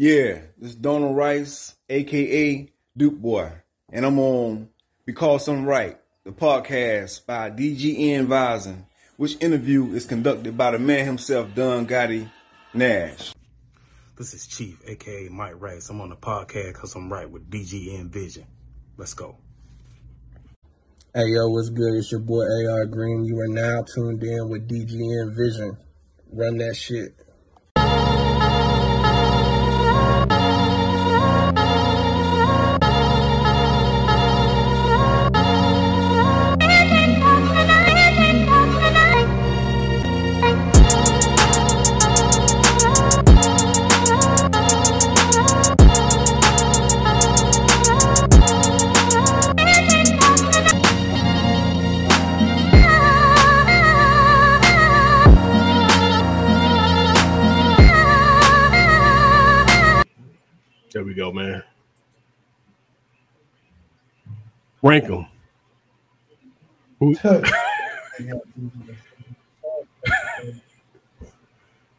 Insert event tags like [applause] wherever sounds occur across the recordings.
Yeah, this is Donald Rice, aka Duke Boy, and I'm on Because I'm Right, the podcast by DGN Vision, which interview is conducted by the man himself, Don Gotti Nash. This is Chief, aka Mike Rice. I'm on the podcast because I'm right with DGN Vision. Let's go. Hey yo, what's good? It's your boy AR Green. You are now tuned in with DGN Vision. Run that shit. Rank them. Who, [laughs]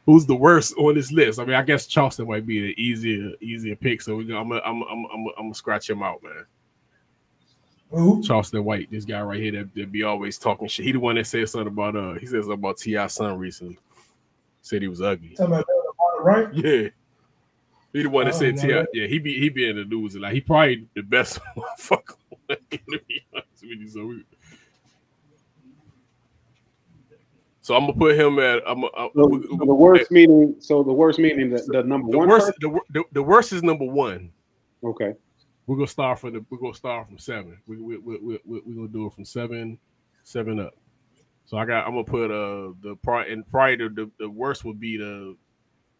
who's the worst on this list? I mean, I guess Charleston might be the easier, easier pick. So we go, I'm gonna, I'm, I'm, I'm, I'm gonna scratch him out, man. Who? Charleston White, this guy right here that, that be always talking shit. He the one that said something about uh, he said something about Ti son recently. Said he was ugly. Talking about right? Yeah. He the one that Oh, said no. Ti. Yeah, he be he be in the news like he probably the best [laughs] motherfucker. to be honest with you. So, we, so I'm gonna put him at. I'm. I'm So, so the worst meaning. So the worst meaning. The, the number The one. worst. The, wor- the, the worst is number one. Okay. We're gonna start from the. We're gonna start from seven. We we we we we we're gonna do it from seven, seven up. So I got. I'm gonna put uh the part and probably the, the the worst would be the.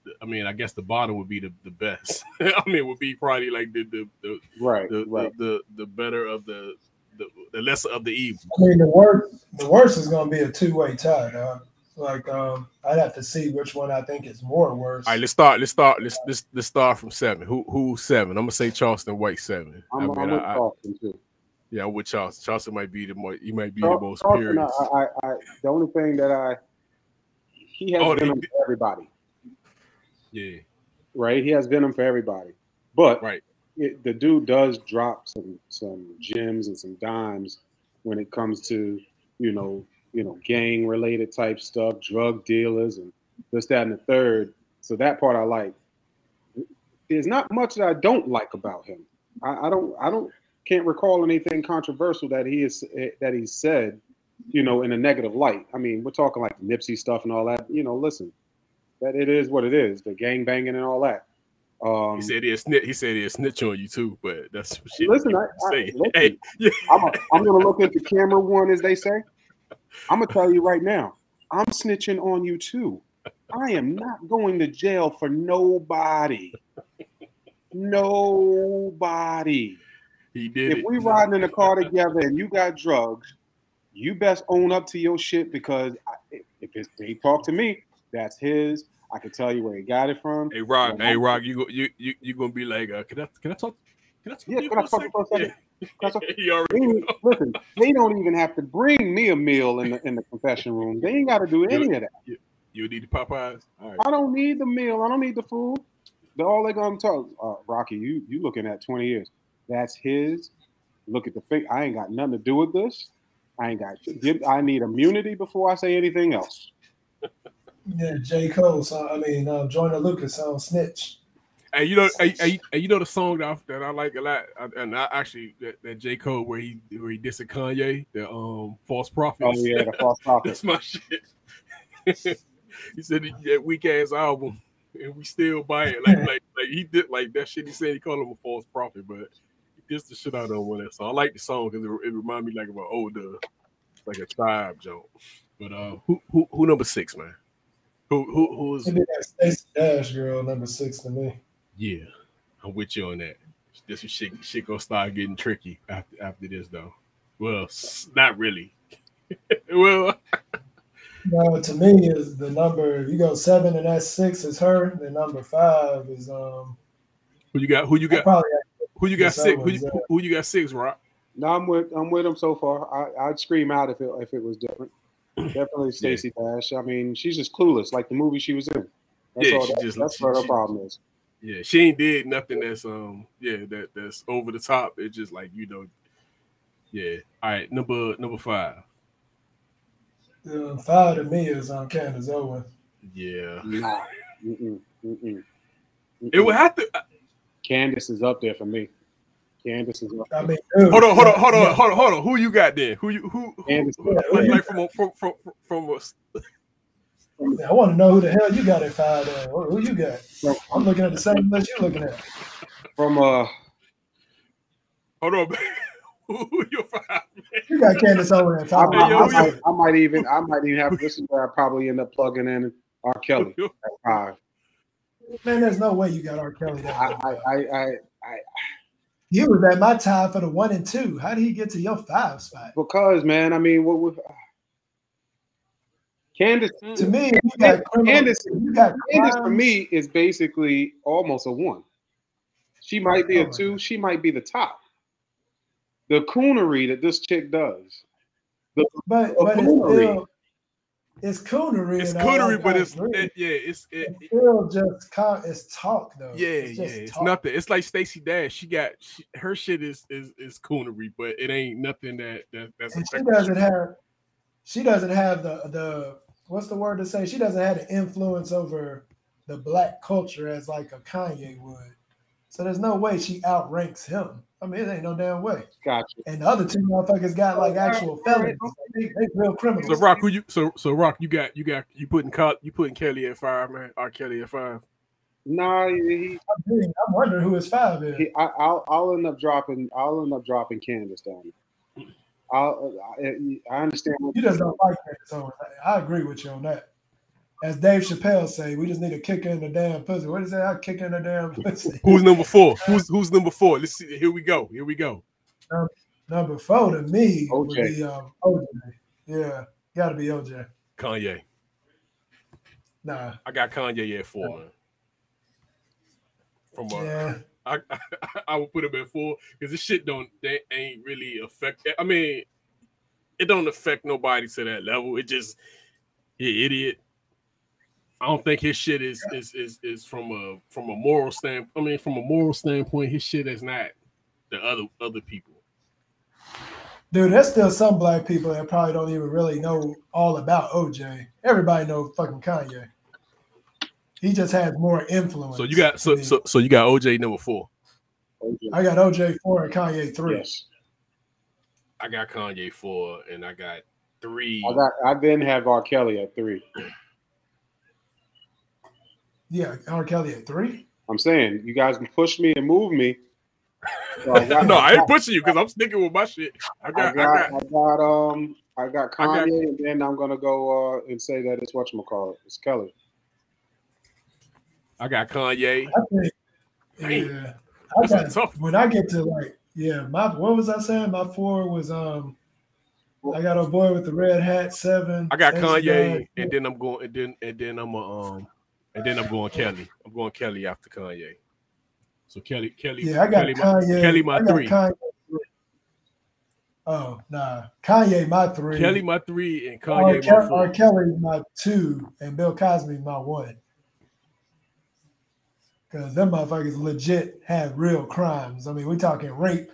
The- I mean, I guess the bottom would be the, the best. [laughs] I mean, it would be probably like the the the Right. the, right. the, the the better of the the, the lesser of the evil. I mean, the worst, the worst is going to be a two way tie, dog. Like, um, I'd have to see which one I think is more worse. All right, let's start. Let's start. Let's let's, let's start from seven. Who who seven? I'm gonna say Charleston White seven. I I'm, mean, I'm I- I- Charleston too. yeah, I'm with Charleston. Charleston might be the more. He might be Char- the most Charleston, period. I, I, I, the only thing that I he has Oh, they- venom for everybody, Yeah, right? He has venom for everybody, but right. it, the dude does drop some some gems and some dimes when it comes to you know you know gang related type stuff, drug dealers and this that and the third. So that part I like. There's not much that I don't like about him. I, I don't I don't can't recall anything controversial that he is eh, that he said, you know, in a negative light. I mean, we're talking like Nipsey stuff and all that. You know, listen, that it is what it is, the gang banging and all that. Um, He said he'll snitch. He said he'll snitch on you too, but that's shit. Listen, I, I, say. Listen, hey, [laughs] I'm, a, I'm gonna look at the camera one, as they say. I'm gonna tell you right now, I'm snitching on you too. I am not going to jail for nobody. Nobody. he did If it. we riding in a car together and you got drugs, you best own up to your shit because I, if it's, they talk to me, that's his. I can tell you where he got it from. Hey Rock, hey Rock, you you you you gonna be like, uh, can I can I talk? Can I talk? Yeah, can I talk for a second? second? Can I talk- [laughs] Yeah. he already listen, they don't even have to bring me a meal in the in the confession room. They ain't got to do any of that. You need the Popeyes. All right. I don't need the meal. I don't need the food. They're all they gonna talk. Uh, Rocky, you you looking at twenty years? That's his. Look at the thing. I ain't got nothing to do with this. I ain't got. I need immunity before I say anything else. Yeah, J. Cole, so, I mean, uh, Joyner Lucas on Snitch. Hey, you know, hey, hey, hey, you know the song that I, that I like a lot, and I actually that, that J Cole where he where he dissed Kanye, the um false prophet. Oh yeah, the false [laughs] prophet. That's my shit. [laughs] he said that weak ass album, and we still buy it. Like, like, [laughs] like he did like that shit. He said he called him a false prophet, but he dissed the shit out of him with that song. I like the song because it, it reminded me like of an older, like a tribe joke. But uh, who who who number six, man? Who who who's He did that Stacey Dash girl, number six to me. yeah? I'm with you on that. This is shit. Shit gonna start getting tricky after after this though. Well, not really. [laughs] well, No, to me is the number. You go seven and that's six is her. The number five is um. who you got? Who you got? probably Who you got six? Who you, who you got six? Rock. No, I'm with I'm with him so far. I, I'd scream out if it if it was different. Definitely Stacey Dash. I mean, she's just clueless, like the movie she was in. That's Yeah, all. she that- just- that's she- what her she- problem is. Yeah, she ain't did nothing that's um yeah that that's over the top. It's just like you know, yeah. All right, number number five. Uh, five to me is on Candace Owens. Yeah, Nah. Mm-mm, mm-mm, it would have to. uh, Candace is up there for me. Candace is up I mean, dude, Hold on, hold on, hold on, yeah, hold on, hold on. Who you got there? Who you who? who, Candace. who like, who like from a, from from from, from a, I want to know who the hell you got at five. There. Who, who you got? From, I'm looking at the same list you're looking at. from uh, hold on. [laughs] who your five? Man? You got Candace Owens at I, five. I, yo, I, might, I might even, I might even have. This is where I probably end up plugging in R. Kelly at five. Man, there's no way you got R. Kelly that I, low. I, I, I, I He was at my time for the one and two. How did he get to your five spot? because man, I mean, what would Candace? To me, if you got criminal, Candace- you got Candace for me is basically almost a one. She might be a oh, two. She might be the top. The coonery that this chick does. but a but it's coonery. It's coonery. It's coonery, but it's it, yeah, it's it, It's still just it's talk though. yeah, it's yeah. It's talk. nothing. It's like Stacey Dash. She got she, her shit is is is coonery, but it ain't nothing that that that's. and she doesn't have she doesn't have the the what's the word to say she doesn't have the influence over the black culture as like a kanye would so there's no way she outranks him i mean it ain't no damn way Gotcha. and the other two motherfuckers got like oh, actual felons. They, they real criminals So Rock, who you so so Rock, you got you got you putting Kel- you putting Kelly at five, man. R. Kelly at five. Nah, he, I'm, I'm wondering who his five is he, I, I'll, I'll end up dropping. I'll end up dropping Candace down. I'll, I, I understand. What, you just don't like that so I, I agree with you on that as Dave Chappelle say, we just need a kick her in the damn pussy. What is that? I kick her in the damn pussy. Who's number four? Who's who's number four? Let's see. Here we go. Here we go. Number four to me would OJ. be um, OJ. Yeah, got to be OJ. Kanye. Nah, I got Kanye at four, man. From uh, yeah, I, [laughs] I I would put him at four because this shit don't they ain't really affect. I mean, it don't affect nobody to that level. It just he idiot. I don't think his shit is is is is from a from a moral stand. I mean, from a moral standpoint, his shit is not the other other people. dude. There's still some black people that probably don't even really know all about OJ. Everybody knows fucking Kanye. He just has more influence. So you got so so so you got OJ number four. I got OJ four and Kanye three. Yes. I got Kanye four, and I got three. I got. I then have R. Kelly at three. Yeah, R. Kelly at three. I'm saying you guys can push me and move me. So I got- [laughs] no, I ain't pushing you because I'm sticking with my shit. I I got, I got, got, I got, um, I got I got- Kanye, and then I'm gonna go uh, and say that it's what you call it. It's Kelly. I got Kanye. I think. Damn. Yeah, I got, tough when I get to like yeah, my what was I saying? My four was um. I got a boy with the red hat seven. I got Stacey Kanye, Dash, and then I'm going, and then and then I'm a, um, and then I'm going Kelly. I'm going Kelly after Kanye. So Kelly, Kelly, Yeah, I got Kelly, my, Kanye. Kelly my I got three. Kanye. Oh nah, Kanye my three. Kelly my three, and Kanye Ke- my R. four. Kelly my two, and Bill Cosby my one. Because them motherfuckers legit have real crimes. I mean, we talking rape.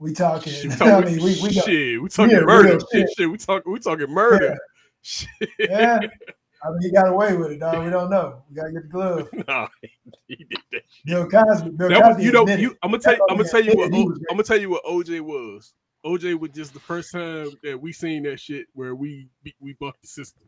We talking. Shit, [laughs] we I talking, mean, we, we got, shit, we talking yeah, murder. Shit, shit. we talking, we talking murder. Shit. yeah. I mean, he got away with it, dog. We don't know. We gotta get the glove. [laughs] nah, he did that. Bill Cosby. Bill That was, Cosby you know, you, I'm gonna tell you, I'm gonna tell you what, admitted he O- was I'm gonna tell you what OJ was. OJ was just the first time that we seen that shit where we we, we bucked the system.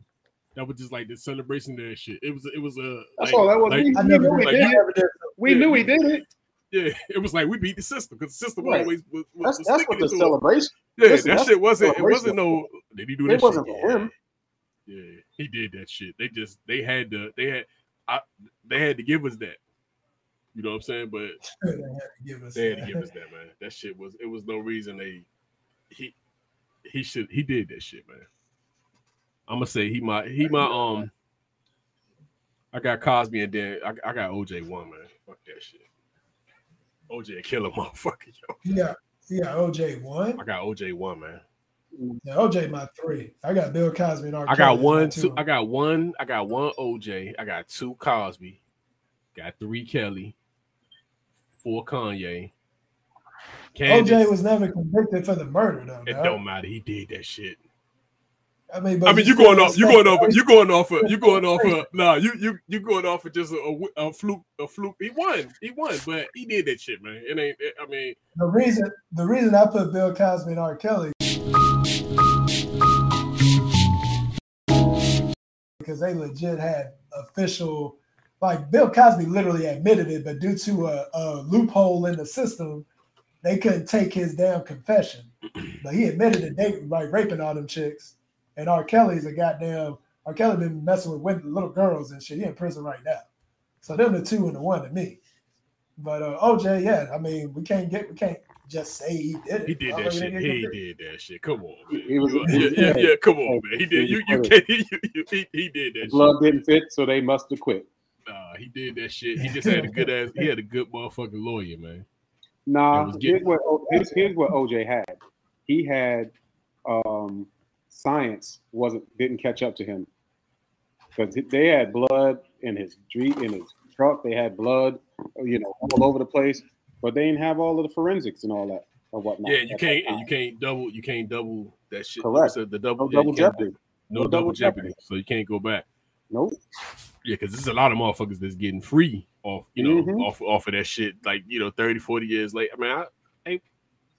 That was just like the celebration of that shit. It was it was a That's like, all that was. like- we I we never knew he did. like did I it. We Yeah. knew he did it. yeah, it was like we beat the system because the system Right. always was, was, That's was that's what the it to celebration. Yeah, listen, that shit wasn't. It wasn't no. Did he do It that? wasn't shit? for him. Yeah, he did that shit. They just they had to they had I, they had to give us that. You know what I'm saying? But [laughs] They had to give us they had to that. give us that, man. That shit was it was no reason they he he should he did that shit, man. I'm gonna say he my he my um I got Cosby and then I, I got OJ one, man. Fuck that shit. OJ a killer [laughs] motherfucker, yo. Yeah, got OJ one. I got OJ one, man. Yeah, OJ my three. I got Bill Cosby and R. I got one, two. two. I got one. I got one OJ. I got two Cosby, got three Kelly, four Kanye. OJ was never convicted for the murder, though. it dog. don't matter. He did that shit. I mean, but I mean, you going off, you going off, you going off, of, you [laughs] going off. Of, nah, you you you going off of just a, a, a fluke, a fluke. He won, he won, but he did that shit, man. It ain't. I mean, The reason the reason I put Bill Cosby and R. Kelly because they legit had official like Bill Cosby literally admitted it, but due to a, a loophole in the system, they couldn't take his damn confession. [clears throat] But he admitted to date like raping all them chicks. And R. Kelly's a goddamn R. Kelly been messing with little girls and shit. He in prison right now. So them the two and the one to me. But uh, OJ, yeah, I mean, we can't get we can't just say he did it. he did that shit. He did that shit. Come on, man. He was- he yeah, yeah, yeah. Come on, man. He did. You you He can't. [laughs] You, you, he, he did that. shit. Blood didn't fit, so they must have quit. Nah, he did that shit. He just had a good ass. He had a good motherfucking lawyer, man. It Nah, here's what here's, here's what OJ had. He had um, science wasn't didn't catch up to him because they had blood in his street in his truck. They had blood, you know, all over the place, but they didn't have all of the forensics and all that or whatnot. Yeah, you can't. You can't double. You can't double that shit. Correct. So the double. No yeah, double jeopardy. do- No, double jeopardy. So you can't go back. Nope. Yeah, because there's a lot of motherfuckers that's getting free off, you know, Mhm. off off of that shit. Like you know, 30, 40 years later. I mean, I, I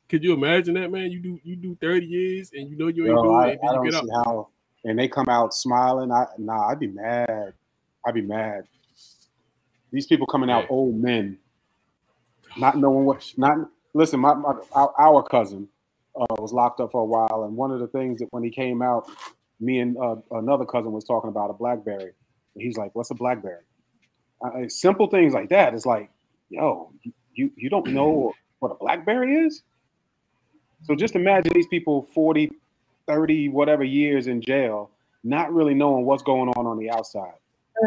could you imagine that, man? You do you do thirty years and you know you ain't Yo, doing I, it, I don't you see get out. how. And they come out smiling. I nah, I'd be mad. I'd be mad. These people coming out Yeah. old men, not knowing what. Not listen. My, my our, our cousin uh, was locked up for a while, and one of the things that when he came out, me and uh, another cousin was talking about a BlackBerry. He's like, "What's a BlackBerry?" Simple things like that. It's like, yo, you you don't know [clears throat] what a BlackBerry is. So just imagine these people 40, 30, whatever years in jail, not really knowing what's going on on the outside.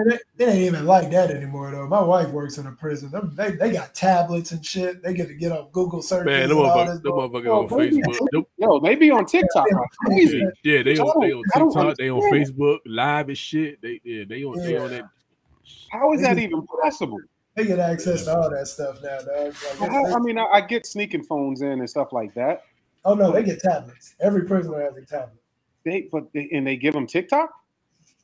Man, It, it ain't even like that anymore though. My wife works in a prison. Them- They, they got tablets and shit. They get to get on Google searches. Man, and them motherfuckers, this them motherfuckers oh, on Facebook. Yo, they be on TikTok like crazy. yeah, they on they don't- on TikTok, they on. Facebook, live and shit. They yeah, they on they on that. How is that even possible? They get access to all that stuff now, dog. Like, How- I mean, I, I get sneaking phones in and stuff like that. oh no, they get tablets. Every prisoner has a tablet. They but they, and they give them TikTok.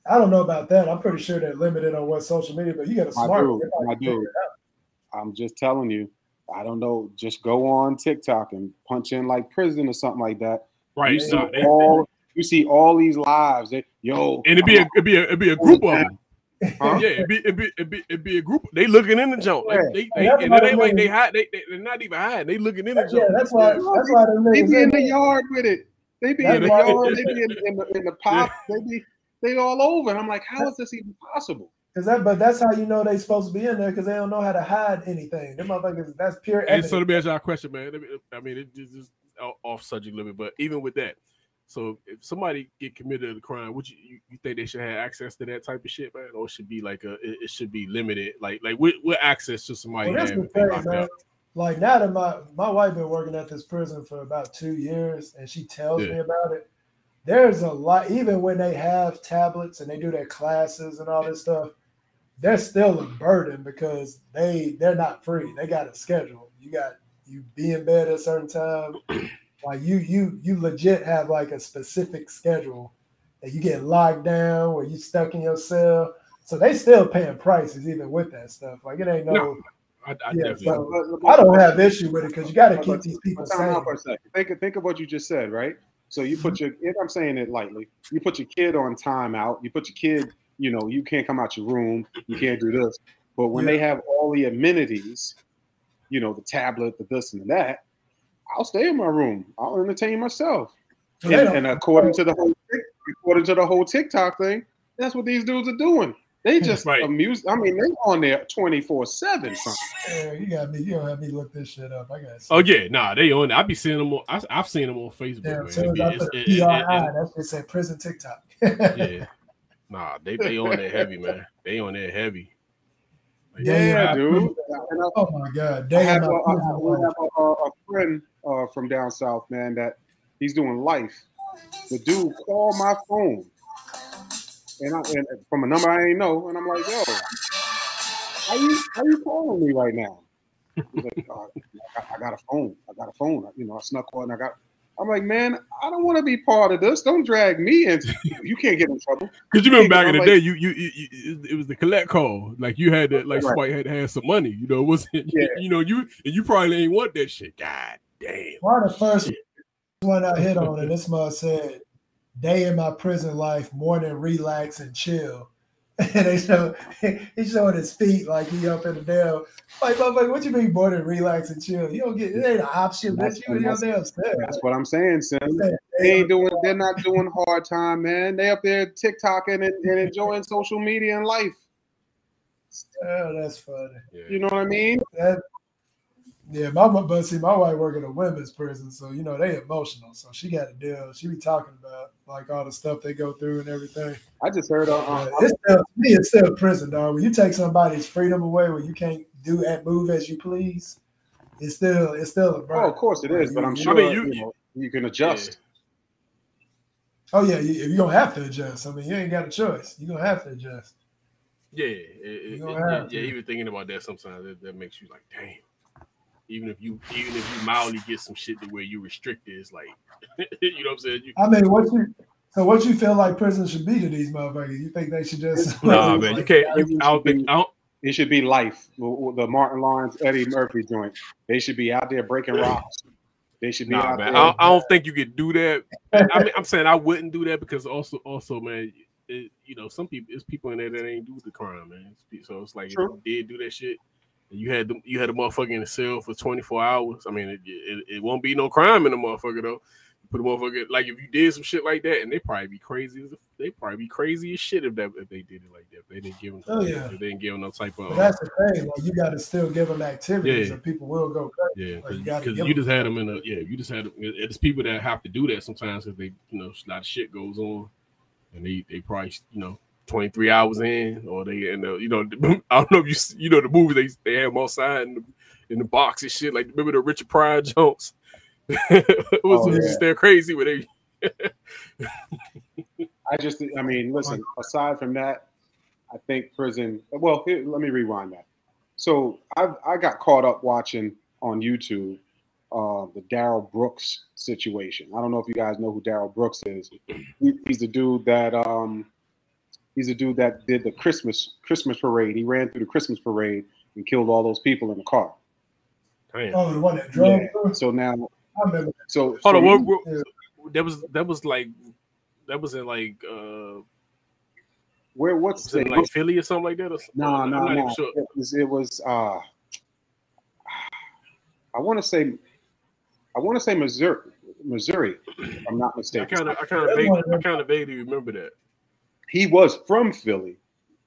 I don't know about that. I'm pretty sure they're limited on what social media, but you got a smart. dude, they probably my figure dude. it out. I'm just telling you. I don't know. Just go on TikTok and punch in like prison or something like that. Right. You see nah, they- all you see all these lives. They, yo, and it'd be a it'd be a it'd be a group of them. Huh? Yeah, it'd be, it'd be it'd be it'd be a group. They looking in the joint. Like, Yeah. they, they, That's and what it I ain't like they mean. hide. They, they they're not even hiding. They looking in the Yeah, that's why. Yeah. That's why the They niggas be in in the yard with it. They be That's in the yard. They be in, in, the, in the pop. They be they all over. And I'm like, how is this even possible? Cause that, but that's how you know they supposed to be in there because they don't know how to hide anything. Them motherfuckers, that's pure And so let me ask y'all a question, man. Me- I mean, it just off subject a little bit, but even with that, so if somebody get committed a crime, would you, you you think they should have access to that type of shit, man, or it should be like a it, it should be limited, like like what, what access should somebody Well, that's have the thing, man. up? Like now that my my wife been working at this prison for about two years, and she tells Yeah. me about it. There's a lot, even when they have tablets and they do their classes and all this stuff, they're still a burden because they they're not free. They got a schedule. You got you be in bed at a certain time. [clears throat] Like you you you legit have like a specific schedule that you get locked down or you stuck in your cell. So they still paying prices even with that stuff. Like it ain't no. No, I, I Yeah, so- I don't have issue with it because you got to keep these people time sane. out for a second. Think, of- think of what you just said, right? So you put mm-hmm. your, if I'm saying it lightly, you put your kid on timeout. You put your kid, you know, you can't come out your room. You can't do this. But when they have all the amenities, you know, the tablet, the this and the that, I'll stay in my room. I'll entertain myself. So And, and according to the whole, according to the whole TikTok thing, that's what these dudes are doing. They just Right. amuse. I mean, they on there 24 seven. Something. Yeah, you got me. You don't have me look this shit up. I got. Oh yeah, nah, they on. it. I be seeing them on. I, I've seen them on Facebook. Damn, man. as soon It as be- it's- put it- it- it- that's just said prison TikTok. [laughs] yeah, nah, they they on there heavy, man. They on there heavy. Like, Yeah, I- dude. I- Oh my god, I damn. have, a, I have- we have a, a friend uh, from down south, man, that he's doing life. The dude called my phone, and, I, and from a number I ain't know, and I'm like, yo, how you how you calling me right now? He's like, "Oh, I, got, I got a phone. I got a phone. You know, I snuck on. I got. I'm like, man, I don't want to be part of this. Don't drag me into. [laughs] You can't get in trouble. Because you remember back in the like- day, you, you you you it was the collect call. Like you had to like Right. somebody had to have some money. You know, it wasn't [laughs] Yeah. you know you and you probably ain't want that shit. God damn. One of the first one I hit on, and this mug said, "Day in my prison life, morning relax and chill." [laughs] And they show [laughs] he showing his feet like he up in the damn. Like, motherfucker, what you mean morning relax and chill? You don't get it ain't an option, That's- bitch. You in your that's- damn cell. That's what I'm saying, Sim. [laughs] They ain't doing. They're not doing hard time, man. They up there TikToking and, and enjoying social media and life. Oh, that's funny. You know what I mean? That, yeah, my mo- but see, my wife work in a women's prison, so you know they emotional. So she got to deal. She be talking about like all the stuff they go through and everything. I just heard. Uh, uh, Uh, it's still, to me, it's still prison, dog. When you take somebody's freedom away, where you can't do and move as you please, it's still it's still a burden. oh, of course it is, but I'm You- sure mean, you, you- know, you can adjust. Oh yeah, you, you're gonna have to adjust. I mean, you ain't got a choice. You're gonna have to adjust. Yeah, it, it, You it- gonna yeah, have yeah, to. even thinking about that sometimes that, that makes you like, damn. Even if you even if you mildly get some shit to where you restricted, it's like [laughs] you know what I'm saying? You, I mean, what you so what you feel like prison should be to these motherfuckers? You think they should just [laughs] nah, [laughs] man, you can't. You, I don't think. I don't, It should be life. The Martin Lawrence, Eddie Murphy joint. They should be out there breaking rocks. They should be Nah, out man. I there. don't, I don't think you could do that. I mean, I'm saying I wouldn't do that because also, also, man, it, you know, some people, it's people in there that ain't do the crime, man. So it's like True. if you did do that shit, and you had them, you had a motherfucker in the cell for 24 hours. I mean, it, it, it won't be no crime in the motherfucker though. You put a motherfucker like if you did some shit like that, and they probably be crazy. As, they probably be crazy as shit if that if they did it like that. If they didn't give them, Oh, yeah. they didn't give them no type of. But that's the thing. Like you got to still give them activities, Yeah. and people will go crazy. Yeah, Like, you because gotta you them- just had them in a yeah, you just had it- it's people that have to do that sometimes because they you know a lot of shit goes on, and they they probably you know twenty three hours in or they and uh, you know [laughs] I don't know if you you know the movie they they have them outside in the, in the box and shit like remember the Richard Pryor jokes? [laughs] it was Oh, yeah. just they're crazy where they [laughs] I just, I mean, listen. Aside from that, I think prison. Well, here, let me rewind that. So I I got caught up watching on YouTube uh, the Darrell Brooks situation. I don't know if you guys know who Darrell Brooks is. He, he's the dude that um, he's the dude that did the Christmas Christmas parade. He ran through the Christmas parade and killed all those people in the car. Damn. Oh, the one that drove. Yeah. So now, I remember. so Hold so on, he- what, what- Yeah. that was that was like that was in like uh where what's was it the like Philly or something like that or something? No, I'm no, no. sure. It was. It was. Uh, I want to say. I want to say Missouri. Missouri, if I'm not mistaken. I mistaken. kind of I kind of vaguely, I kind of vaguely remember that. He was from Philly,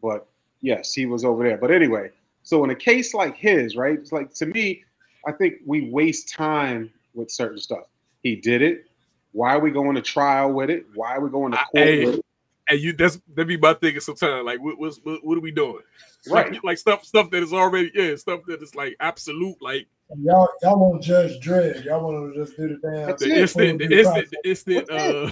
but yes, he was over there. But anyway, so in a case like his, right? It's like to me, I think we waste time with certain stuff. He did it. Why are we going to trial with it? Why are we going to I- court hey, with it? And you that's that be my thinking sometimes. Like what what's, what what are we doing? [laughs] Right. Like, like stuff stuff that is already yeah stuff that is like absolute like Y'all, y'all want to judge Dredd. Y'all want to just do the damn. That's the instant the instant the instant That's it. uh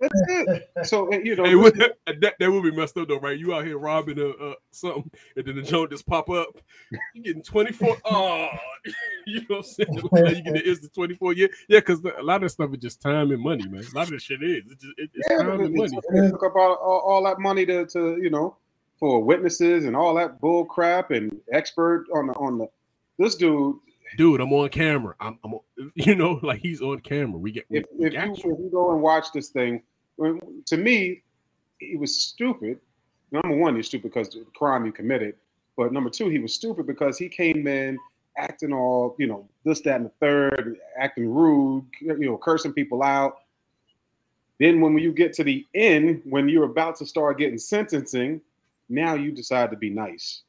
That's it. So you know, hey, what, [laughs] that that would be messed up though right? You out here robbing a uh, something and then the joint just pop up. You getting twenty four. [laughs] Oh, [laughs] you know what I'm saying? You get the instant twenty four. Yeah, yeah, because a lot of stuff is just time and money, man. A lot of this shit is it's just it, it's Yeah, time and money. They took up all, all, all that money to, to you know for witnesses and all that bull crap and expert on the on the this dude. Dude, I'm on camera. I'm, I'm [laughs] you know like he's on camera. We get If, we if, you, if you go and watch this thing, to me, he was stupid. Number one, he's stupid because of the crime he committed. But number two, he was stupid because he came in acting all you know this, that, and the third, acting rude, you know, cursing people out. Then when you get to the end, when you're about to start getting sentencing, now you decide to be nice.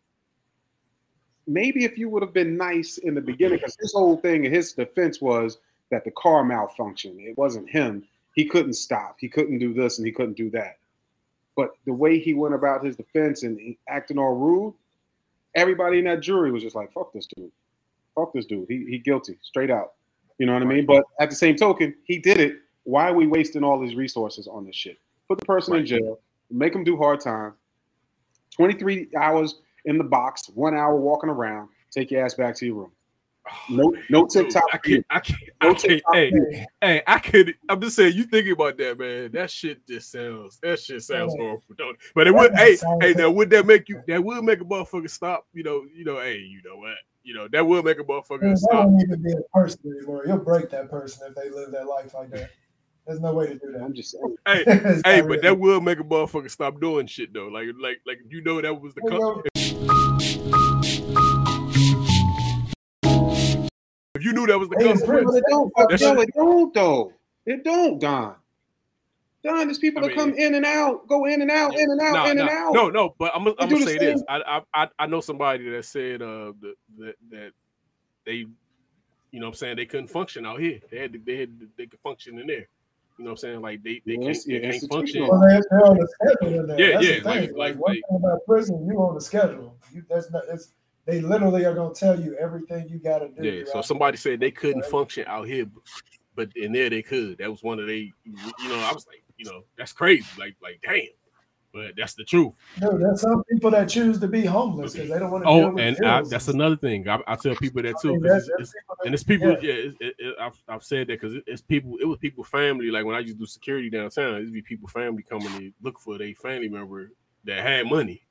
Maybe if you would have been nice in the beginning, because his whole thing, his defense was that the car malfunctioned. It wasn't him. He couldn't stop. He couldn't do this and he couldn't do that. But the way he went about his defense and acting all rude, everybody in that jury was just like, "Fuck this dude. Fuck this dude. He he guilty, straight out." You know what I mean? But at the same token, he did it. Why are we wasting all these resources on this shit? Put the person in jail, make him do hard time. 23 hours in the box, one hour walking around. Take your ass back to your room. Oh, no, no TikTok. I can't. I can't. No I can't TikTok hey, for hey, I could. I'm just saying. You thinking about that, man? That shit just sounds. That shit sounds Yeah. horrible. Don't it? But it That would. Hey, hey. good. Now, would that make you? That would make a motherfucker stop. You know. You know. Hey, you know what? You know that would make a motherfucker Man, that stop. won't even be a person anymore. You'll break that person if they live their life like that. There's no way to do that. I'm just saying. Hey, [laughs] hey. But real. that would make a motherfucker stop doing shit though. Like, like, like. You know that was the. Con- yo, if you knew that was the. Hey, consequence- it don't, That's- yo, it don't though. It don't, Don. Don, there's people I that come in and out, go in and out, in and out, Nah, in and out. No, no, but I'm, gonna- I'm gonna say this. same- I, I I I know somebody that said uh that that, that they you know what I'm saying they couldn't function out here. They had to, they had to, they could function in there. You know what I'm saying? Like they they Yeah, can't, it's- they yeah, can't function. Well, they, they're on the schedule in there. Yeah, That's yeah, the thing. like- Like, like- one like- thing about prison, you on the schedule. You that's not. It's they literally are gonna tell you everything you got to do. Yeah. So somebody said they couldn't Right. function out here, but, but in there they could. That was one of they. You know, I was like, you know, that's crazy. Like like damn. But that's the truth. Dude, there's some people that choose to be homeless because they don't want to. Oh, and I, that's another thing. I, I tell people that I too. that's- it's- that's it's- and it's people. yeah. Yeah, it, it, it, I've, I've said that because it, it's people. It was people family. Like when I used to do security downtown, it'd be people family coming to look for their family member that had money.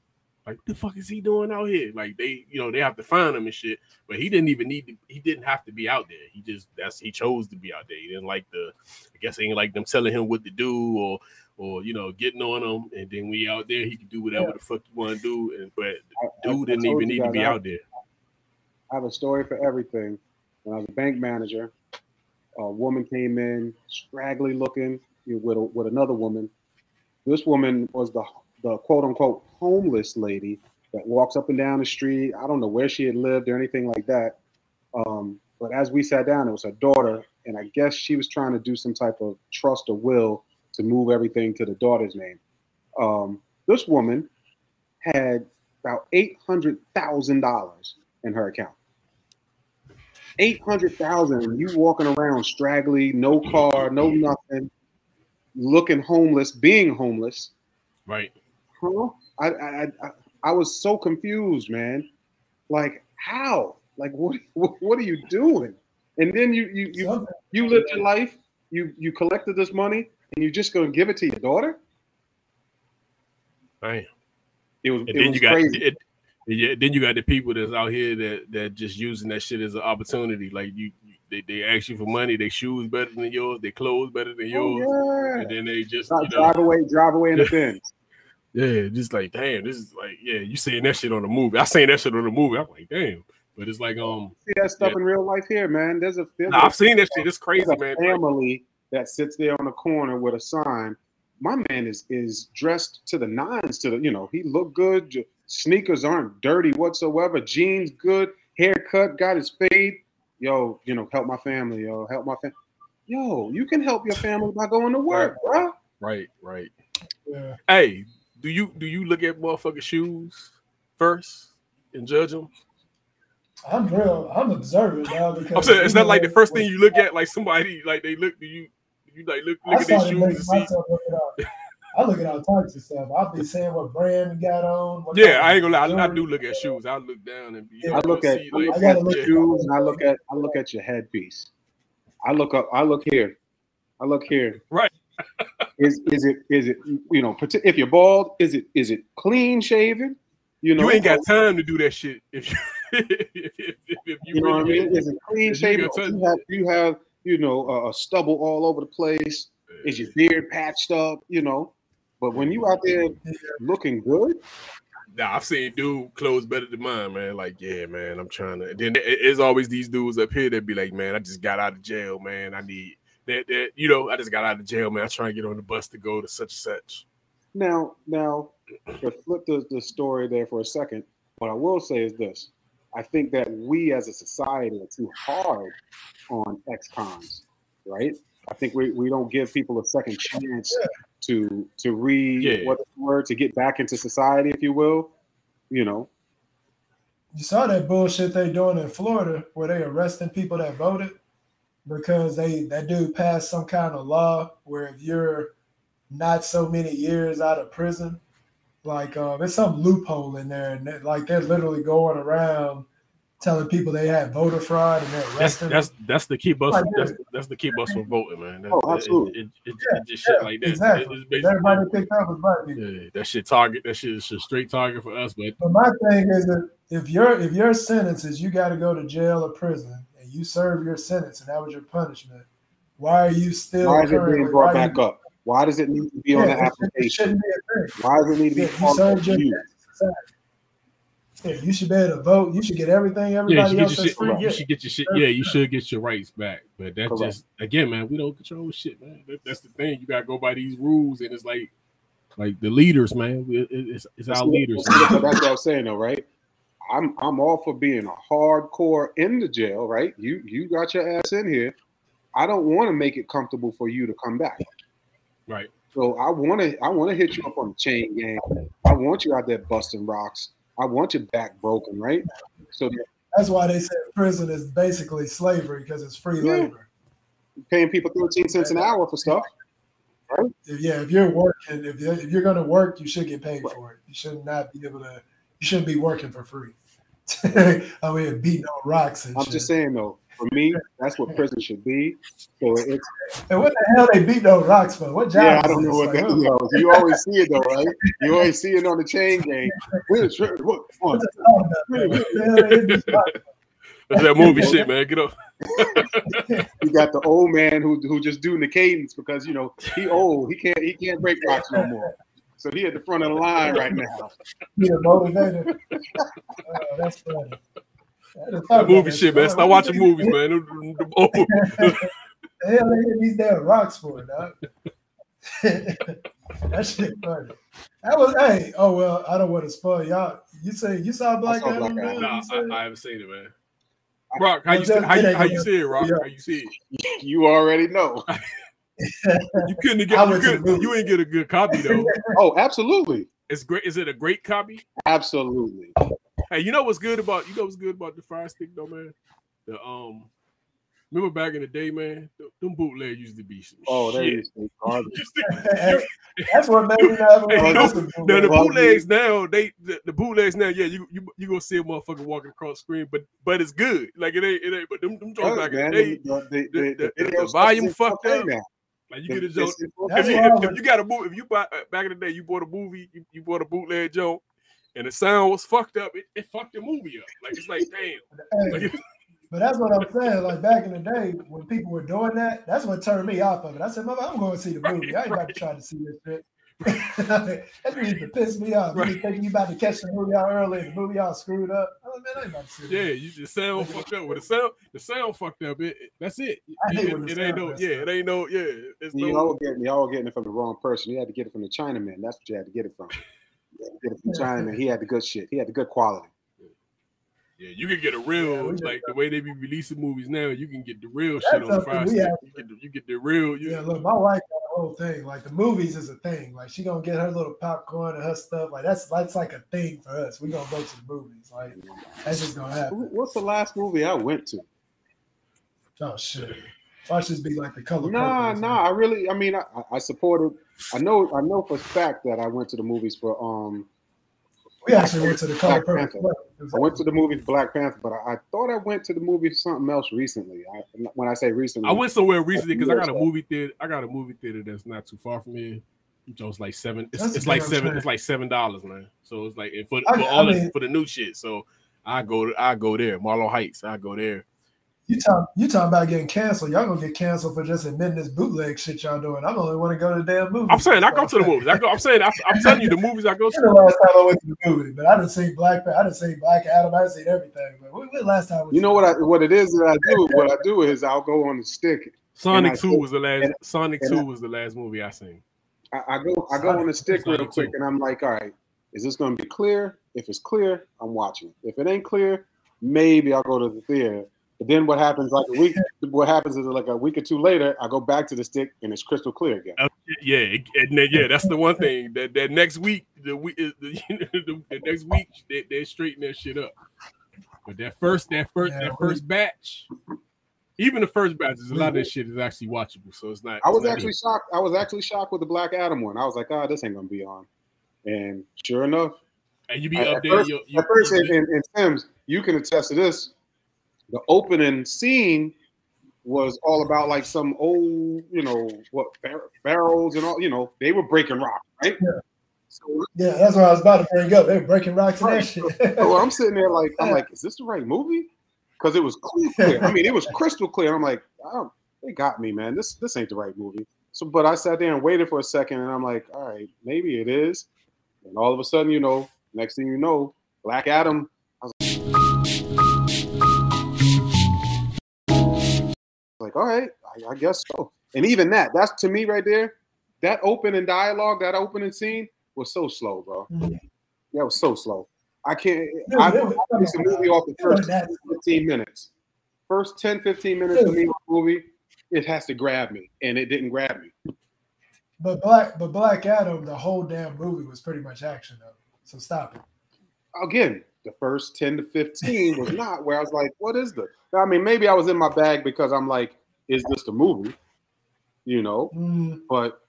Like the fuck is he doing out here? Like they, you know, they have to find him and shit. But he didn't even need to. He didn't have to be out there. He just that's he chose to be out there. He didn't like the. I guess he ain't like them telling him what to do or or you know getting on him. And then we out there, he can do whatever Yeah. the fuck you want to do. And but I- dude I didn't even need to be out there. I have a story for everything. When I was a bank manager, a woman came in, scraggly looking, with a, with another woman. This woman was the the quote unquote homeless lady that walks up and down the street. I don't know where she had lived or anything like that. Um, but as we sat down, it was her daughter, and I guess she was trying to do some type of trust or will to move everything to the daughter's name. Um, this woman had about eight hundred thousand dollars in her account. Eight hundred thousand. You walking around straggly, no car, no nothing, looking homeless, being homeless. Right. Huh? I I I, I was so confused, man. Like how? Like what? [laughs] What, what are you doing? And then you you you you lived your life. You you collected this money, and you're just gonna give it to your daughter? Right. It was And it then was you got crazy. it, yeah, then you got the people that's out here that that just using that shit as an opportunity. Like you, they, they ask you for money, their shoes better than yours, their clothes better than Oh, yours, yeah. and then they just Drive, you know, drive away, drive away in the Benz. [laughs] yeah, just like damn, this is like yeah, you seeing that shit on the movie. I seen that shit on the movie. I'm like damn, but it's like um, See that stuff Yeah. in real life here, man. There's a there's, nah, a, I've seen that shit. It's crazy, man. Family that sits there on the corner with a sign. My man is is dressed to the nines. To the you know he look good. Sneakers aren't dirty whatsoever. Jeans good. Haircut. Got his fade. Yo, you know, help my family. Yo, help my family. Yo, you can help your family by going to work, bro. right, right. Yeah. Hey, do you do you look at motherfucking shoes first and judge them? I'm real. I'm observant now because I'm saying it's you not like the first thing you look at, like somebody like they look. Do you you like look I look at their started shoes and see? myself look it up. I look at all types of stuff. I'll be saying what brand you got on. Yeah, I of ain't gonna lie. I, I do look at shoes. I look down and be. Yeah, I look at see, I look I gotta at look the shoes and I look at I look at your headpiece. I look up. I look here. I look here. Right. Is is it is it you know if you're bald is it is it clean shaven? You know you ain't got time to do that shit if you [laughs] if, if, if, if you, You know what I mean? Is it clean If you shaven? got Or time- You have you have you know a, a stubble all over the place. Is your beard patched up? You know. But when you out there looking good, Nah, I've seen dude clothes better than mine, man. Like, yeah, man, I'm trying to. Then it's always these dudes up here that be like, man, I just got out of jail, man. I need that, that, you know, I just got out of jail, man. I try and get on the bus to go to such and such. Now, now, to flip the, the story there for a second, what I will say is this. I think that we as a society are too hard on ex-cons, right? I think we, we don't give people a second chance to to read Yeah. what word to get back into society, if you will. You know, You saw that bullshit they doing in Florida where they arresting people that voted because they that dude passed some kind of law where if you're not so many years out of prison, like uh, there's some loophole in there, and they- like they're literally going around telling people they had voter fraud and they're That's arresting. that's that's the keep us Like, that's that's the keep us from voting, man. That, Oh, absolutely. It, it, it, Yeah, it just shit like that. exactly. It- it's 'Cause Everybody picked up was black people. yeah, that shit target. That shit is a straight target for us, but But my thing is that if your if your sentence is you got to go to jail or prison and you serve your sentence and that was your punishment, why are you still? Why is it being brought back up? Why does it need to be Yeah, on the it shouldn't- It application? shouldn't be a thing. Why does it need to be Yeah, you part of you? sentence to society. Yeah, you should be able to vote. You should get everything yeah, everybody you, should else get your shit, free. you should get your shit. Yeah, you should get your rights back. But that Correct. just again, man, we don't control shit, man. That, that's the thing. You gotta go by these rules, and it's like, like the leaders, man. It- it- it's it's our leaders. That's what that's what I was saying, though, right? I'm I'm all for being a hardcore in the jail, right? You you got your ass in here. I don't want to make it comfortable for you to come back. Right. So I want to I want to hit you up on the chain gang. I want you out there busting rocks. I want your back broken, right? So That's why they said prison is basically slavery because it's free Yeah. labor. you're paying people 13 cents an hour for stuff. If, yeah, if you're working, if you're, if you're going to work, you should get paid for it. You should not be able to. You shouldn't be working for free. [laughs] I mean, beating on rocks and I'm shit. just saying though, for me, that's what prison should be. So it's and what the hell they beat those rocks for? What job? yeah, I don't know what Like, that what- you, always see it though, right? You always see it on the chain gang. Where's what, what, what's that? What the hell they in these rocks for? That's that movie shit, man. Get up. You got the old man who who just doing the cadence because you know he old. He can't he can't break rocks no more. So he at the front of the line right now. Be a motivator. [laughs] Oh, that's funny. I hadn't thought That about movie shit, man. Stop watching movies, man. The hell [laughs] [laughs] they hit these damn rocks for, dog? [laughs] that shit funny. That was hey. Oh well, I don't want to spoil y'all. You say you saw Black saw Black Adam? Adam. dude? Nah, You I, I haven't seen it, man. Rock, how you see, how it you, how you see it, Rock? yeah. How you see it? You already know. You couldn't I get you, went to the couldn't, you ain't get a good copy though. Oh, absolutely, It's great. Is it a great copy? absolutely. Hey, you know what's good about you know what's good about the Fire Stick though, man? The um, remember back in the day, man, th- them bootleg used to be some Oh, there shit. you go. Garbage. [laughs] That's what made me not Hey, ever no, Now the bootlegs now, they the, the bootlegs now, yeah, you you you gonna see a motherfucker walking across the screen, but but it's good. Like it ain't it ain't. But them them joints back in the day, the, the, the, the- the, the- the volume fucked up. now. like you get a joke. If you, if, if you got a movie, if you buy uh, back in the day, you bought a movie, you, you bought a bootleg joke, and the sound was fucked up. It, it fucked the movie up. Like it's like damn. Hey, Like, [laughs] But that's what I'm saying. Like back in the day, when people were doing that, that's what turned me off of it. I said, "Mother, I'm going to see the movie. I ain't about to try to see this shit." [laughs] that used to piss me off. You Right. just thinking you about to catch the movie out early, and the movie all screwed up. Oh man, I ain't about to see yeah, that. you just sound fucked up. With the sound, the sound fucked up. It, it- that's it. I hate It, when the it ain't no. Yeah, up. it ain't no. Yeah, it's Y'all no. were getting y'all getting it from the wrong person. You had to get it from the Chinaman. That's what you had to get it from. You had to get it from Chinaman. He had the good shit. He had the good quality. Yeah, you can get a real Yeah, we like the way they be releasing movies now. You can get the real That's shit on the something fire we stick. have You get, the, you get the real. You, Yeah, look, my wife got the whole thing. Like the movies is a thing. Like she gonna get her little popcorn and her stuff. Like that's that's like a thing for us. We gonna go to the movies. Like that's just gonna happen. What's the last movie I went to? Oh shit. Watch this be like the color. Nah, Purple or nah. I really, I mean, I, I supported. I know, I know for a fact that I went to the movies for. Um, We actually went to the Black purple. Panther. I went to the movie Black Panther, but I, I thought I went to the movie something else recently. I, when I say recently, I went somewhere recently because I got a movie theater. I got a movie theater that's not too far from here. So it's like seven. It's, it's like seven. shame. It's like seven dollars, man. So it's like for, for I all the, mean- for the new shit. So I go to I go there. Marlow Heights. I go there. You talk you talking about getting canceled. Y'all gonna get canceled for just admitting this bootleg shit y'all doing. I'm only want to go to the damn movie. I'm saying I go to the movies. I go. I'm saying I, I'm telling you the movies I go You know to. last time I went to the movie, but I didn't see Black. I didn't see Black Adam. I didn't see everything. But when, when last time? we you know what I what it is that I do. What I do is I'll go on the stick. Sonic Two was the last. and- Sonic and Two I- was the last movie I seen. I, I go I go on the stick real quick, two. and I'm like, all right, is this going to be clear? If it's clear, I'm watching it. If it ain't clear, maybe I'll go to the theater. But then what happens like a week? [laughs] what happens is like a week or two later, I go back to the stick, and it's crystal clear again. Oh, yeah, and then, yeah, that's the one thing that that next week, the week, the, [laughs] the, the next week, they they straighten that shit up. But that first, that first, Yeah, that first batch, even the first batch, a lot of this shit is actually watchable. So it's not. I was not- actually shocked. I was actually shocked with the Black Adam one. I was like, oh, this ain't gonna be on. And sure enough, And you be at, up at there. first, you, you, at first you- and, and, and Sims, you can attest to this. The opening scene was all about like some old, you know, what pharaohs and all. You know, they were breaking rock, right? Yeah. So, Yeah, that's what I was about to bring up. They were breaking rocks and that shit. so I'm sitting there like, I'm [laughs] like, is this the right movie? Because it was clear. I mean, it was crystal clear. I'm like, don't, they got me, man. This this ain't the right movie. So, but I sat there and waited for a second, and I'm like, all right, maybe it is. And all of a sudden, you know, next thing you know, Black Adam. Like, all right, I, I guess so. And even that, that's to me right there. That opening dialogue, that opening scene was so slow, bro. Mhm. That was so slow. I can't. Dude, I, it was- I base a movie off the first 15 minutes. First 10, 15 minutes of me movie, it has to grab me, and it didn't grab me. But Black, but Black Adam, the whole damn movie was pretty much action though. So stop it. Again, the first 10 to 15 was not where I was like, what is this? I mean, maybe I was in my bag because I'm like, is this the movie? You know, Mm, but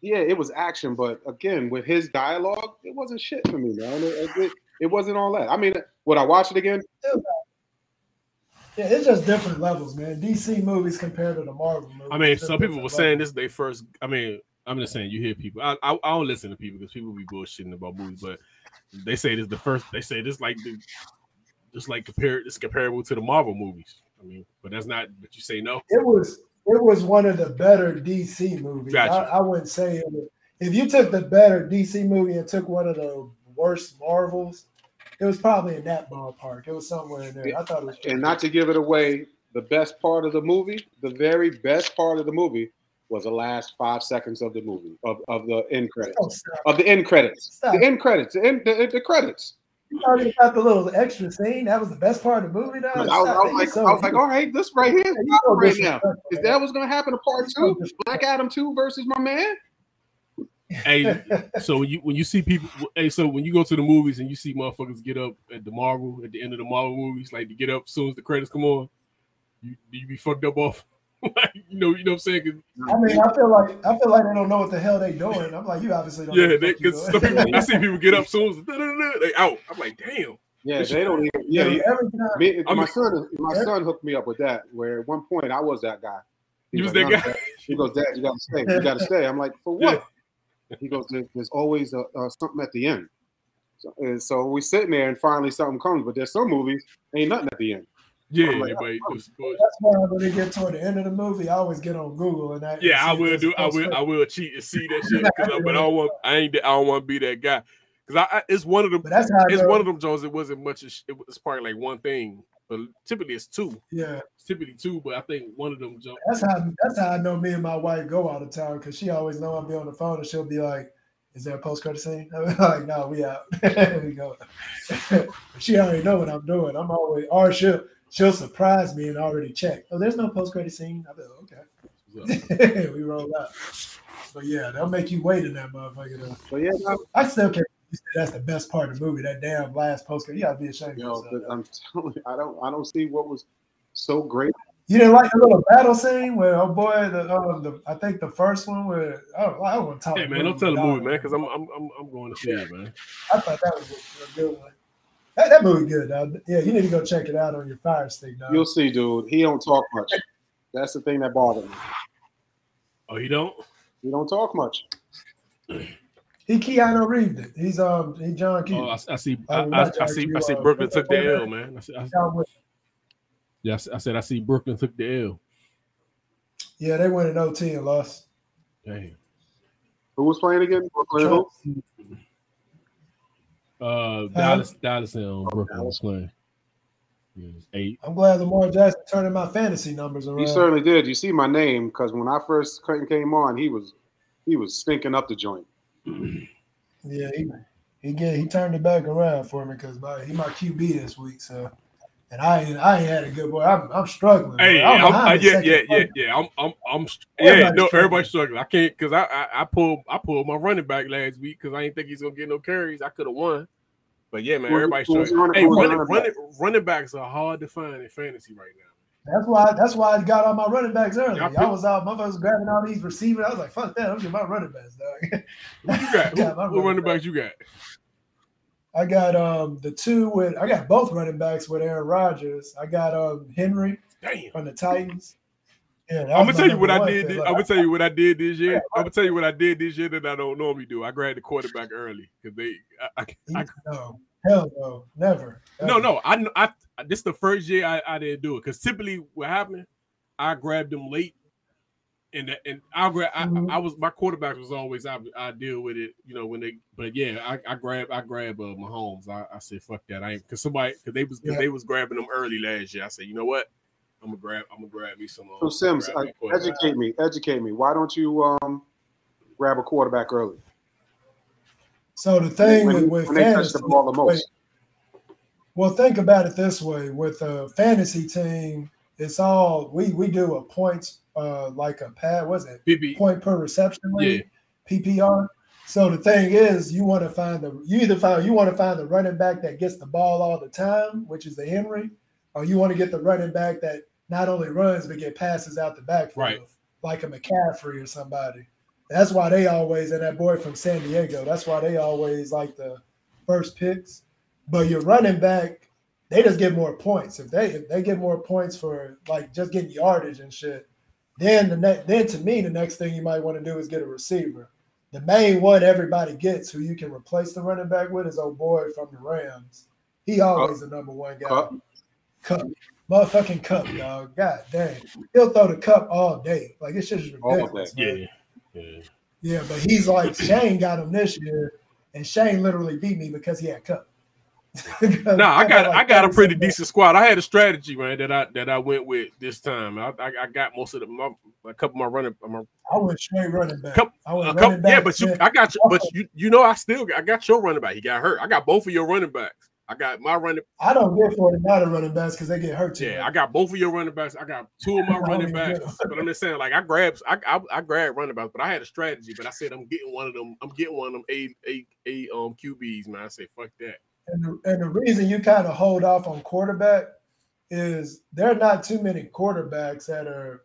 yeah, it was action. But again, with his dialogue, it wasn't shit for me, man. It, it, it wasn't all that. I mean, would I watch it again? yeah, it's just different levels, man. DC movies compared to the Marvel movies. I mean, some people were different saying this is their first. I mean, I'm just saying you hear people. I I, I don't listen to people because people be bullshitting about movies, but they say this the first. They say this like the just like compare it's comparable to the Marvel movies. I mean, but that's not. But you say no. It was it was one of the better DC movies. Gotcha. I, I wouldn't say it. was- If you took the better DC movie and took one of the worst Marvels, it was probably in that ballpark. It was somewhere in there. I thought it was. And not to give it away, the best part of the movie, the very best part of the movie, was the last five seconds of the movie of, of the end credits Oh, of the end credits. Stop. The end credits. The end the, the credits. You talking about the little extra scene? That was the best part of the movie, though. I was, I was like, So- I was like, all right, this right here is you not so right now. disrespectful, Is that what's gonna happen to part two? Black Adam two versus my man? Hey, [laughs] so when you when you see people, hey, so when you go to the movies and you see motherfuckers get up at the Marvel at the end of the Marvel movies, like to get up as soon as the credits come on, you you be fucked up off. [laughs] like, you know, you know what I'm saying? 'Cause I mean, I feel like I feel like they don't know what the hell they doing. I'm like, you obviously don't. know Yeah, they, cause some people, I see people get up soon as they out. I'm like, damn. Yeah, they don't even yeah, Yeah, yeah. every time. Me, I'm- my son my Yeah. son hooked me up with that where at one point I was that guy. He You was like, that guy? Dad." He goes, Dad, you gotta stay. You gotta stay. I'm like, for what? He goes, there, there's always uh uh something at the end. So, and so we sitting there and finally something comes, but there's some movies ain't nothing at the end. Yeah, like, just go- oh, That's why when they get toward the end of the movie, I always get on Google and I Yeah, I will do. I will. I will cheat and see that [laughs] shit. 'cause I, but I don't want. I ain't. I don't want to be that guy. Because I, I, it's one of them. But that's how It's one of them Jones. It wasn't much. As, it was probably like one thing, but typically it's two. Yeah, It's typically two, but I think one of them Jones. that's how that's how I know me and my wife go out of town because she always know I'll be on the phone and she'll be like, "Is there a post credit scene?" [laughs] I'm like, "No, we out." [laughs] we go. she already know what I'm doing. I'm always, or she'll she'll surprise me and already check. Oh, there's no post credit scene. I be like, okay. [laughs] we roll out. But yeah, they'll make you wait in that motherfucker. Though. So yeah, no, I still can't. believe That's the best part of the movie. That damn last post credit. You gotta be ashamed you of know, yourself. but I'm [laughs] telling you, I don't I don't see what was so great. You didn't like the little battle scene where oh boy, the, um, the I think the first one where oh, I don't want to talk. Hey man, don't tell the movie, man, because I'm, I'm I'm I'm going to see it, man. I thought that was a, a good one. That, that movie good, dog. Yeah, you need to go check it out on your Fire Stick, dog. You'll see, dude. He don't talk much. That's the thing that bothered me. Oh, you don't? He don't talk much. he Keanu Reeves it. He's um he John Q. Oh, I, I see. Oh, I, I, I see. Jack, I see. uh, Brooklyn took the boy L, man. I, see, I, yeah, I I said I see Brooklyn took the L. Yeah, they went in OT and lost. Damn. Who was playing again? Brooklyn who? Uh, Dallas, Dallas, and um, Brooklyn was playing. Yeah, eight. I'm glad Lamar Jackson turning my fantasy numbers around. He certainly did. You see my name because when I first came on, he was he was stinking up the joint. Yeah, he he get he turned it back around for me because he my QB this week. So, and I ain't I had a good boy. I'm, I'm struggling. Hey, bro. I'm I'm, I, in yeah, second yeah, yeah, yeah. I'm, I'm, I'm. st- Yeah, no, struggling. everybody's struggling. I can't because I, I, I pulled, I pulled my running back last week because I didn't think he's gonna get no carries. I could have won, but yeah, man, everybody's struggling. running- Hey, who running, running running, running backs are hard to find in fantasy right now. That's why. That's why I got all my running backs early. Y'all Y'all was out. Motherfuckers grabbing all these receivers. I was like, "Fuck that! I'm getting my running backs, dog." Who you got? [laughs] Yeah, Who, my what running back. backs you got? I got um the two with. I got both running backs with Aaron Rodgers. I got um Henry Damn. from the Titans. Yeah, I'm gonna tell you what I did. This, Look, I'm gonna tell you what I did this year. I'm gonna tell you what I did this year that I don't normally do. I grabbed the quarterback early because they. I, I, I, no, hell no, never. no, no. I, I. This the first year I, I didn't do it because typically what happened, I grabbed them late, and the- and I'll grab. I, Mhm. I was my quarterback was always I, I deal with it, you know when they. But yeah, I, I grab I grab uh, Mahomes. I, I said fuck that. I ain't because somebody because they was because Yeah. they was grabbing them early last year. I said you know what. I'm gonna grab. I'm gonna grab me some. So Uh, Sims, grab uh, me a quarterback. educate me, educate me. Why don't you um grab a quarterback early? So the thing when, with, with when they touch fantasy, the ball the most. well, think about it this way: with a fantasy team, it's all we we do a points uh like a pad. Was it BB. point per reception league, PPR. So the thing is, you want to find the you either find you want to find the running back that gets the ball all the time, which is the Henry, or you want to get the running back that not only runs but get passes out the backfield, Right. like a McCaffrey or somebody. That's why they always and that boy from San Diego. That's why they always like the first picks. But your running back, they just get more points. If they if they get more points for like just getting yardage and shit, then the next then to me the next thing you might want to do is get a receiver. The main one everybody gets who you can replace the running back with is old boy from the Rams. He always the number one guy. Kupp. Kupp. Motherfucking Kupp, dog. God dang. He'll throw the Kupp all day. Like it's just ridiculous. day. Yeah. Yeah. Yeah, but he's like Shane got him this year, and Shane literally beat me because he had Kupp. [laughs] No, I got I got a pretty decent squad. I had a strategy, man, that I that I went with this time. I I, I got most of the my, a couple of my running my, I went straight running back. Couple- I went couple, running back. yeah, but you I got you, but you you know I still got, I got your running back. He got hurt. I got both of your running backs. I got my running. I don't get for the not running backs because they get hurt too. Yeah, I got both of your running backs. I got two of my [laughs] running backs. But I'm just saying, like I grabbed, I, I I grabbed running backs, but I had a strategy. But I said I'm getting one of them. I'm getting one of them a a a um QBs, man. I say fuck that. And the, and the reason you kind of hold off on quarterback is there are not too many quarterbacks that are.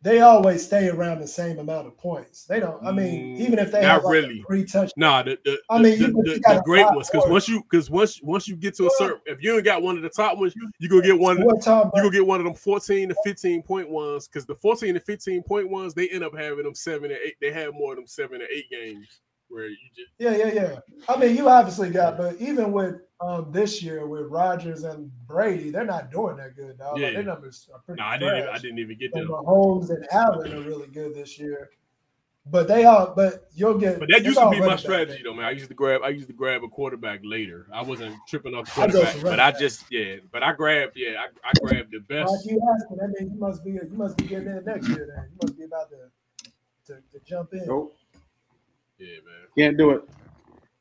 They always stay around the same amount of points. They don't. I mean, Mm, even if they not have like really. three touch, Nah, the the, I mean, the, the, the great ones because once you because once once you get to a certain if you ain't got one of the top ones, you gonna get one. time? You gonna get one of them 14 to 15 point ones because the 14 to 15 point ones they end up having them seven and eight. They have more of them seven or eight games where you just Yeah, yeah, yeah. I mean, you obviously got, but even with um this year with Rodgers and Brady, they're not doing that good, dog. Yeah. Like, their numbers are pretty. no, I didn't even, I didn't even get them. Mahomes and Allen are really good this year. But they all, but you'll get. But that used to be my running back strategy thing. though, man. I used to grab I used to grab a quarterback later. I wasn't tripping off the I quarterback, but running I just yeah, but I grabbed yeah, I, I grabbed the best. Like you asking, that means you must be you must be getting in next year. Then you must be about to to, to jump in. Nope, Yeah, man. can't do it.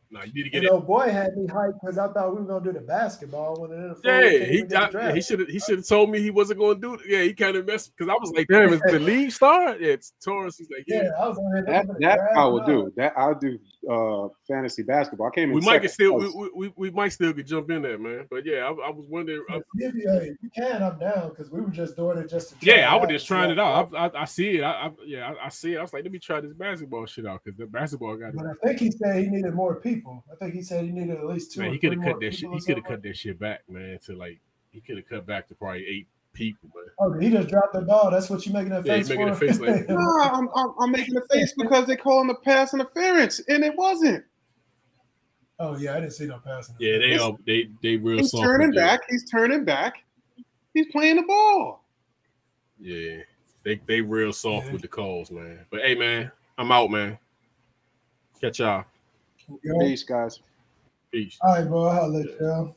No, you need to get And it. old boy had me hyped because I thought we were gonna do the basketball when the NFL Yeah, he even get the I, yeah, he should have he should have told me he wasn't going to do it. Yeah, he kind of messed because I was like, damn, is the [laughs] league start? Yeah, it's Taurus. He's like, yeah, Yeah, I was on here That looking for the that I and will do. That I'll do uh fantasy basketball. I came in we might get still we, we, we, we might still could jump in there, man. But yeah, I, I was wondering. I, If you, hey, if you can, I'm down because we were just doing it just to try yeah, I it was just trying it out. I, I, I see it. I, I yeah, I, I see it. I was like, let me try this basketball shit out because the basketball got But I think he said he needed more people. I think he said he needed at least two. man. or He could have cut that shit. He could have cut that shit back, man. To like, he could have cut back to probably eight people, man. Oh, he just dropped the ball. That's what you're making that Yeah, he face making for? a face like- [laughs] Nah, I'm, I'm, I'm making a face [laughs] because they calling the pass interference, and it wasn't. oh yeah, I didn't see no passing. Yeah, they all they they real He's soft. turning with that. back. He's turning back. He's playing the ball. Yeah, they they real soft Yeah. with the calls, man. But hey, man, I'm out, man. Catch y'all. Yo, Peace, guys. Peace. All right, bro. I'll let you.